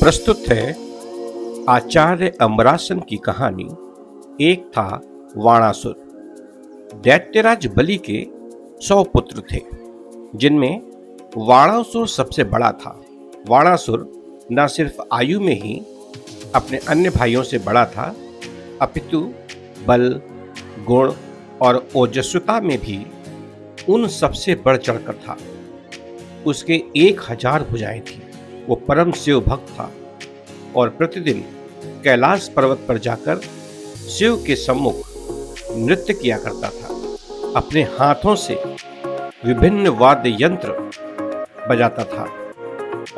प्रस्तुत है आचार्य अमरासन की कहानी, एक था वाणासुर। दैत्यराज बलि के सौ पुत्र थे, जिनमें वाणासुर सबसे बड़ा था। वाणासुर न सिर्फ़ आयु में ही अपने अन्य भाइयों से बड़ा था, अपितु बल, गुण और ओजस्वता में भी उन सबसे बढ़ चढ़कर था। उसके एक हज़ार भुजाएँ थी। वो परम शिव भक्त था और प्रतिदिन कैलाश पर्वत पर जाकर शिव के सम्मुख नृत्य किया करता था। अपने हाथों से विभिन्न वाद्य यंत्र बजाता था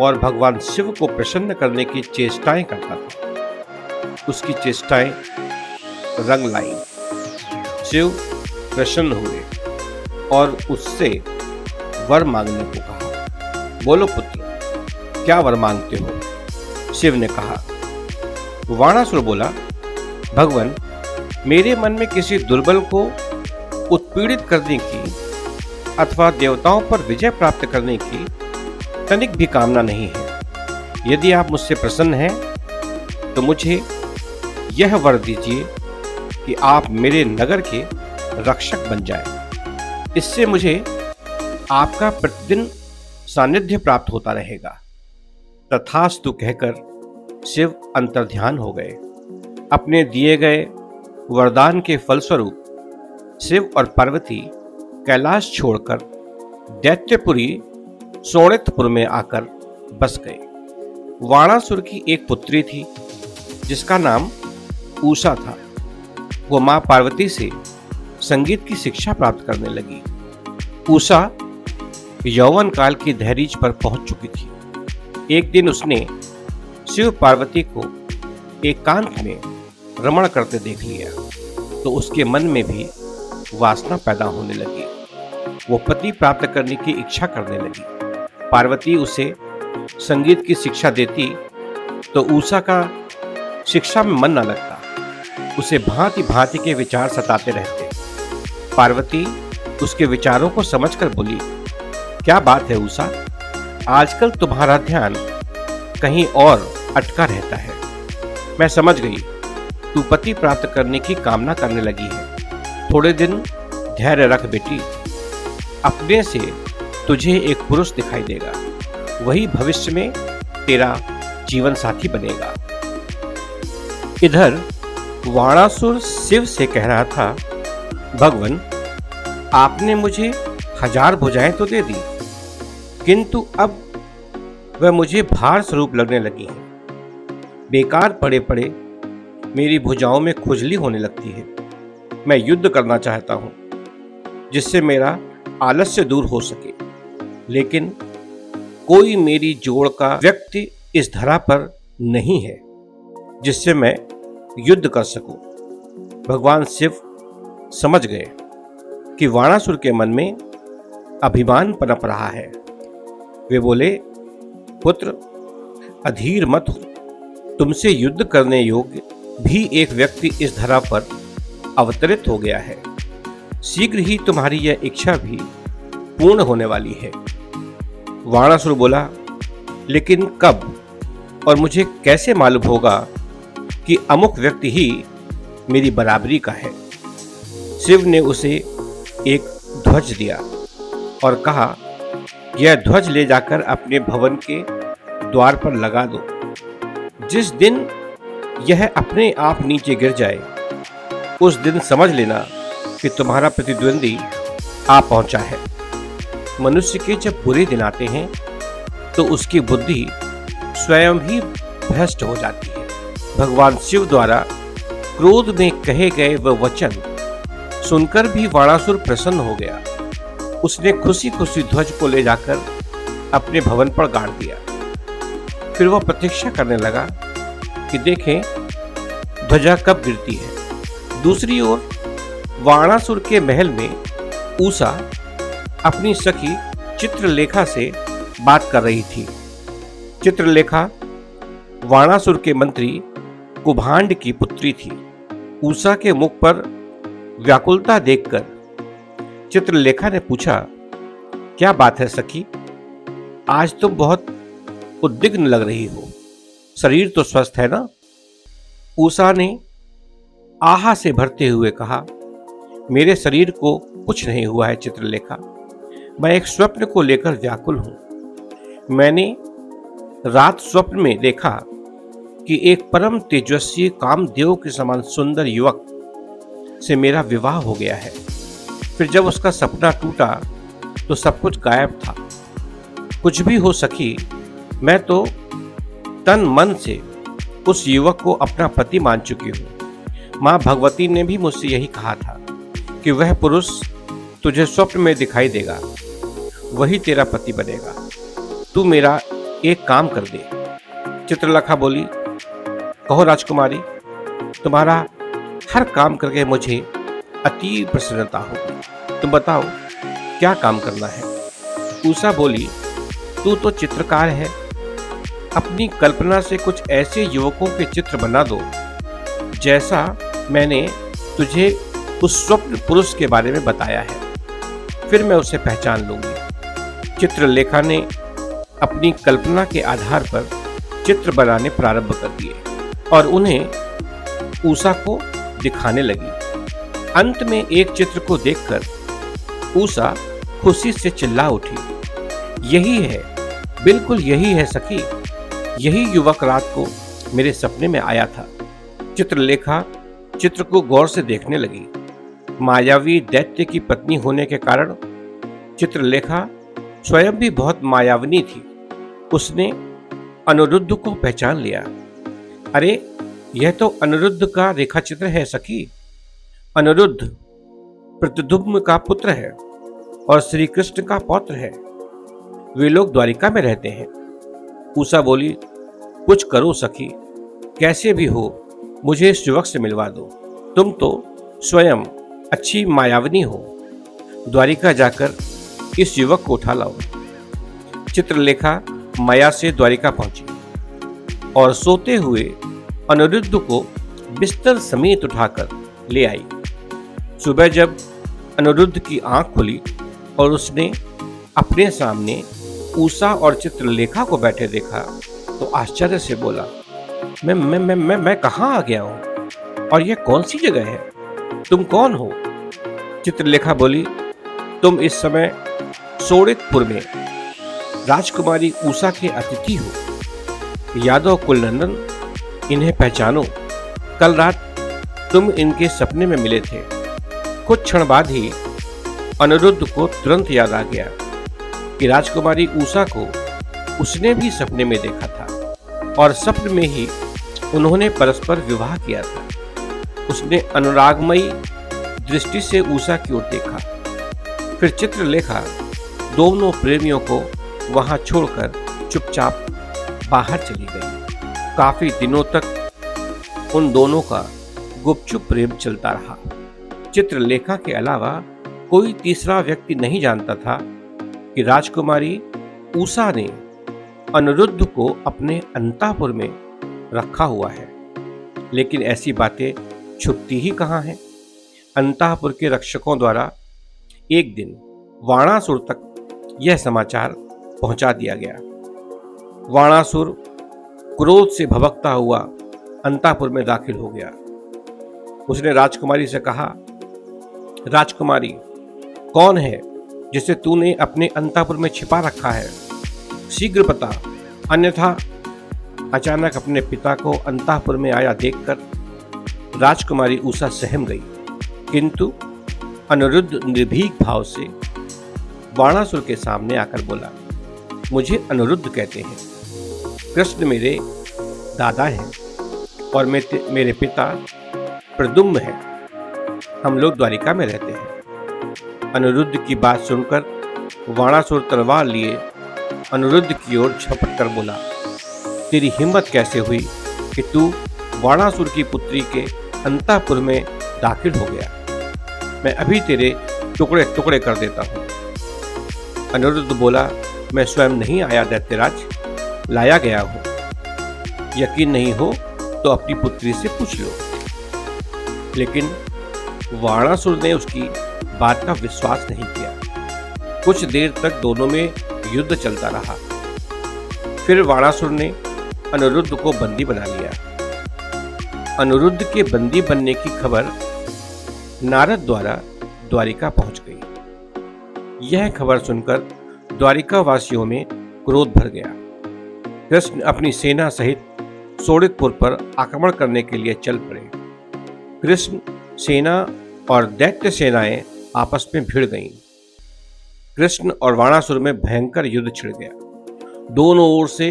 और भगवान शिव को प्रसन्न करने की चेष्टाएँ करता था। उसकी चेष्टाएँ रंग लाई। शिव प्रसन्न हुए और उससे वर मांगने को कहा, बोलो पुत्र क्या वर मांगते हो? शिव ने कहा, वाणासुर बोला, भगवान, मेरे मन में किसी दुर्बल को उत्पीड़ित करने की अथवा देवताओं पर विजय प्राप्त करने की तनिक भी कामना नहीं है। यदि आप मुझसे प्रसन्न हैं तो मुझे यह वर दीजिए कि आप मेरे नगर के रक्षक बन जाएँ। इससे मुझे आपका प्रतिदिन सानिध्य प्राप्त होता रहेगा। तथास्तु कहकर शिव अंतर्ध्यान हो गए। अपने दिए गए वरदान के फलस्वरूप शिव और पार्वती कैलाश छोड़कर दैत्यपुरी सोणितपुर में आकर बस गए। वाणासुर की एक पुत्री थी, जिसका नाम ऊषा था। वो माँ पार्वती से संगीत की शिक्षा प्राप्त करने लगी। ऊषा यौवन काल की दहरीज पर पहुँच चुकी थी। एक दिन उसने शिव पार्वती को एकांत में रमण करते देख लिया तो उसके मन में भी वासना पैदा होने लगी। वो पति प्राप्त करने की इच्छा करने लगी। पार्वती उसे संगीत की शिक्षा देती तो ऊषा का शिक्षा में मन न लगता। उसे भांति भांति के विचार सताते रहते। पार्वती उसके विचारों को समझकर बोली, क्या बात है ऊषा? आजकल तुम्हारा ध्यान कहीं और अटका रहता है। मैं समझ गई, तू पति प्राप्त करने की कामना करने लगी है। थोड़े दिन धैर्य रख बेटी। अपने से तुझे एक पुरुष दिखाई देगा। वही भविष्य में तेरा जीवन साथी बनेगा। इधर, वाणासुर शिव से कह रहा था, भगवान, आपने मुझे हज़ार भुजाएँ तो दे दी किंतु अब वह मुझे भार स्वरूप लगने लगी है। बेकार पड़े पड़े मेरी भुजाओं में खुजली होने लगती है। मैं युद्ध करना चाहता हूँ, जिससे मेरा आलस्य दूर हो सके। लेकिन कोई मेरी जोड़ का व्यक्ति इस धरा पर नहीं है, जिससे मैं युद्ध कर सकूँ। भगवान शिव समझ गए कि वाणासुर के मन में अभिमान पनप रहा है। वे बोले, पुत्र, अधीर मत हो। तुमसे युद्ध करने योग्य भी एक व्यक्ति इस धरा पर अवतरित हो गया है। शीघ्र ही तुम्हारी यह इच्छा भी पूर्ण होने वाली है। वाणासुर बोला, लेकिन कब और मुझे कैसे मालूम होगा कि अमुक व्यक्ति ही मेरी बराबरी का है? शिव ने उसे एक ध्वज दिया और कहा यह ध्वज ले जाकर अपने भवन के द्वार पर लगा दो। जिस दिन यह अपने आप नीचे गिर जाए, उस दिन समझ लेना कि तुम्हारा प्रतिद्वंदी आ पहुँचा है। मनुष्य के जब बुरे दिन आते हैं तो उसकी बुद्धि स्वयं ही भ्रष्ट हो जाती है। भगवान शिव द्वारा क्रोध में कहे गए वह वचन सुनकर भी वाणासुर प्रसन्न हो गया। उसने खुशी खुशी ध्वज को ले जाकर अपने भवन पर गाड़ दिया। फिर वह प्रतीक्षा करने लगा कि देखें, ध्वजा कब गिरती है। दूसरी ओर वाणासुर के महल में ऊषा अपनी सखी चित्रलेखा से बात कर रही थी। चित्रलेखा वाणासुर के मंत्री कुभांड की पुत्री थी। ऊषा के मुख पर व्याकुलता देखकर चित्रलेखा ने पूछा, क्या बात है सखी? आज तुम बहुत उद्विग्न लग रही हो। शरीर तो स्वस्थ है ना? उषा ने आहा से भरते हुए कहा, मेरे शरीर को कुछ नहीं हुआ है चित्रलेखा। मैं एक स्वप्न को लेकर व्याकुल हूँ। मैंने रात स्वप्न में देखा कि एक परम तेजस्वी कामदेव के समान सुंदर युवक से मेरा विवाह हो गया है। फिर जब उसका सपना टूटा तो सब कुछ गायब था। कुछ भी हो सकी, मैं तो तन मन से उस युवक को अपना पति मान चुकी हूँ। माँ भगवती ने भी मुझसे यही कहा था कि वह पुरुष तुझे स्वप्न में दिखाई देगा, वही तेरा पति बनेगा। तू मेरा एक काम कर दे। चित्रलेखा बोली, कहो राजकुमारी, तुम्हारा हर काम करके मुझे अति प्रसन्नता होगी। तुम बताओ, क्या काम करना है? उषा बोली, तू तो चित्रकार है। अपनी कल्पना से कुछ ऐसे युवकों के चित्र बना दो, जैसा मैंने तुझे उस स्वप्न पुरुष के बारे में बताया है। फिर मैं उसे पहचान लूँगी। चित्रलेखा ने अपनी कल्पना के आधार पर चित्र बनाने प्रारंभ कर दिए और उन्हें ऊषा को दिखाने लगी। अंत में एक चित्र को देखकर ऊषा खुशी से चिल्ला उठी, यही है, बिल्कुल यही है सखी, यही युवक रात को मेरे सपने में आया था। चित्रलेखा चित्र को गौर से देखने लगी। मायावी दैत्य की पत्नी होने के कारण चित्रलेखा स्वयं भी बहुत मायावनी थी। उसने अनुरुद्ध को पहचान लिया। अरे, यह तो अनुरुद्ध का रेखा चित्र है सखी। अनुरुद्ध प्रतिदुम्न का पुत्र है और श्री कृष्ण का पौत्र है। वे लोग द्वारिका में रहते हैं। उषा बोली, कुछ करो सखी, कैसे भी हो, मुझे इस युवक से मिलवा दो। तुम तो स्वयं अच्छी मायावनी हो। द्वारिका जाकर इस युवक को उठा लाओ। चित्रलेखा माया से द्वारिका पहुँची और सोते हुए अनिरुद्ध को बिस्तर समेत उठाकर ले आई। सुबह जब अनिरुद्ध की आँख खुली और उसने अपने सामने ऊषा और चित्रलेखा को बैठे देखा। तो आश्चर्य से बोला मैं मैं मैं मैं, मैं कहाँ आ गया हूँ? और यह कौन सी जगह है? तुम कौन हो? चित्रलेखा बोली तुम इस समय सोड़ितपुर में राजकुमारी ऊषा के अतिथि हो। यादव कुलनंदन इन्हें पहचानो। कल रात तुम इनके सपने में मिले थे। कुछ क्षण बाद ही अनिरुद्ध को तुरंत याद आ गया कि राजकुमारी उषा को उसने भी सपने में देखा था और स्वप्न में ही उन्होंने परस्पर विवाह किया था। उसने अनुरागमयी दृष्टि से ऊषा की ओर देखा। फिर चित्रलेखा दोनों प्रेमियों को वहाँ छोड़कर चुपचाप बाहर चली गई। काफ़ी दिनों तक उन दोनों का गुपचुप प्रेम चलता रहा। चित्रलेखा के अलावा कोई तीसरा व्यक्ति नहीं जानता था कि राजकुमारी ऊषा ने अनिरुद्ध को अपने अंतापुर में रखा हुआ है। लेकिन ऐसी बातें छुपती ही कहाँ हैं? अंतापुर के रक्षकों द्वारा एक दिन वाणासुर तक यह समाचार पहुँचा दिया गया। वाणासुर क्रोध से भभकता हुआ अंतापुर में दाखिल हो गया। उसने राजकुमारी से कहा राजकुमारी, कौन है जिसे तूने अपने अंतापुर में छिपा रखा है? शीघ्र पता अन्यथा, अचानक अपने पिता को अंतापुर में आया देखकर राजकुमारी उषा सहम गई। किंतु अनिरुद्ध निर्भीक भाव से बाणासुर के सामने आकर बोला, मुझे अनिरुद्ध कहते हैं। कृष्ण मेरे दादा हैं और मेरे पिता प्रदुम्ब हैं। हम लोग द्वारिका में रहते हैं। अनिरुद्ध की बात सुनकर वाणासुर तलवार लिए अनुरुद्ध की ओर झपट कर बोला, तेरी हिम्मत कैसे हुई कि तू वाणासुर की पुत्री के अंतापुर में दाखिल हो गया? मैं अभी तेरे टुकड़े टुकड़े कर देता हूँ। अनिरुद्ध बोला, मैं स्वयं नहीं आया दैत्यराज, लाया गया हूँ। यकीन नहीं हो तो अपनी पुत्री से पूछ लो। लेकिन वाणासुर ने उसकी बात का विश्वास नहीं किया। कुछ देर तक दोनों में युद्ध चलता रहा। फिर वाणासुर ने अनुरुद्ध को बंदी बना लिया। अनुरुद्ध के बंदी बनने की खबर नारद द्वारा द्वारिका पहुँच गई। यह खबर सुनकर द्वारिका वासियों में क्रोध भर गया। कृष्ण अपनी सेना सहित सोड़ितपुर पर आक्रमण करने के लिए चल पड़े। कृष्ण सेना और दैत्य सेनाएँ आपस में भिड़ गईं। कृष्ण और वाणासुर में भयंकर युद्ध छिड़ गया। दोनों ओर से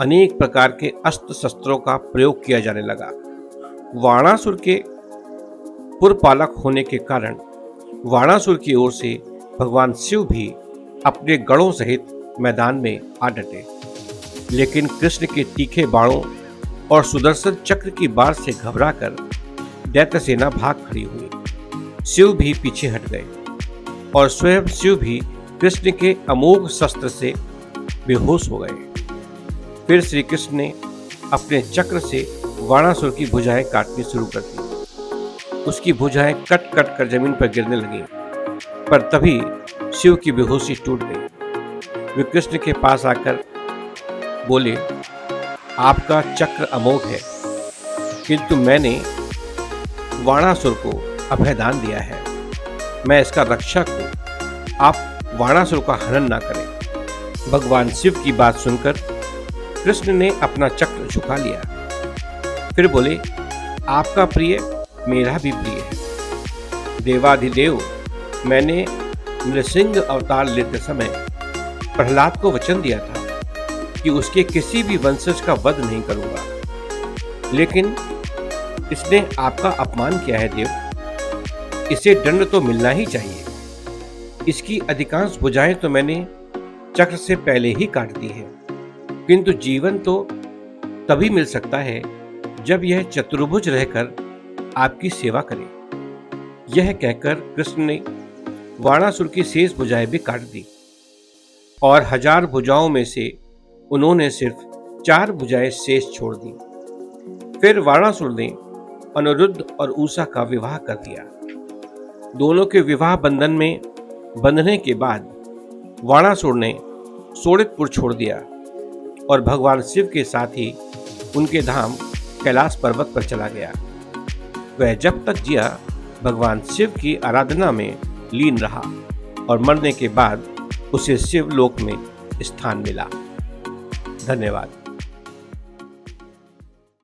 अनेक प्रकार के अस्त्र शस्त्रों का प्रयोग किया जाने लगा। वाणासुर के पुरपालक होने के कारण वाणासुर की ओर से भगवान शिव भी अपने गढ़ों सहित मैदान में आ डटे। लेकिन कृष्ण के तीखे बाणों और सुदर्शन चक्र की बार से घबराकर दैत्य सेना भाग खड़ी हुई। शिव भी पीछे हट गए और स्वयं शिव भी कृष्ण के अमोघ शस्त्र से बेहोश हो गए। फिर श्री कृष्ण ने अपने चक्र से वाणासुर की भुजाएँ काटनी शुरू कर दी। उसकी भुजाएँ कट कट कर ज़मीन पर गिरने लगी, पर तभी शिव की बेहोशी टूट गई। वे कृष्ण के पास आकर बोले, आपका चक्र अमोघ है, किंतु मैंने वाणासुर को अभयदान दिया है। मैं इसका रक्षक हूँ। आप वाणासुर का हनन ना करें। भगवान शिव की बात सुनकर कृष्ण ने अपना चक्र झुका लिया। फिर बोले, आपका प्रिय मेरा भी प्रिय है। देवाधिदेव, मैंने नृसिंह अवतार लेते समय प्रहलाद को वचन दिया था कि उसके किसी भी वंशज का वध नहीं करूँगा। लेकिन इसने आपका अपमान किया है देव। इसे दंड तो मिलना ही चाहिए। इसकी अधिकांश बुझाएँ तो मैंने चक्र से पहले ही काट दी है। किंतु जीवन तो तभी मिल सकता है जब यह चतुर्भुज रहकर आपकी सेवा करे। यह कहकर कृष्ण ने वाणासुर की शेष भुजाएँ भी काट दी और हज़ार भुजाओं में से उन्होंने सिर्फ़ चार भुजाएँ शेष छोड़ दी। फिर वाणासुर ने अनुरुद्ध और ऊषा का विवाह कर दिया। दोनों के विवाह बंधन में बंधने के बाद वाणासुर ने सोड़ितपुर छोड़ दिया और भगवान शिव के साथ ही उनके धाम कैलाश पर्वत पर चला गया। वह जब तक जिया भगवान शिव की आराधना में लीन रहा और मरने के बाद उसे शिवलोक में स्थान मिला। धन्यवाद।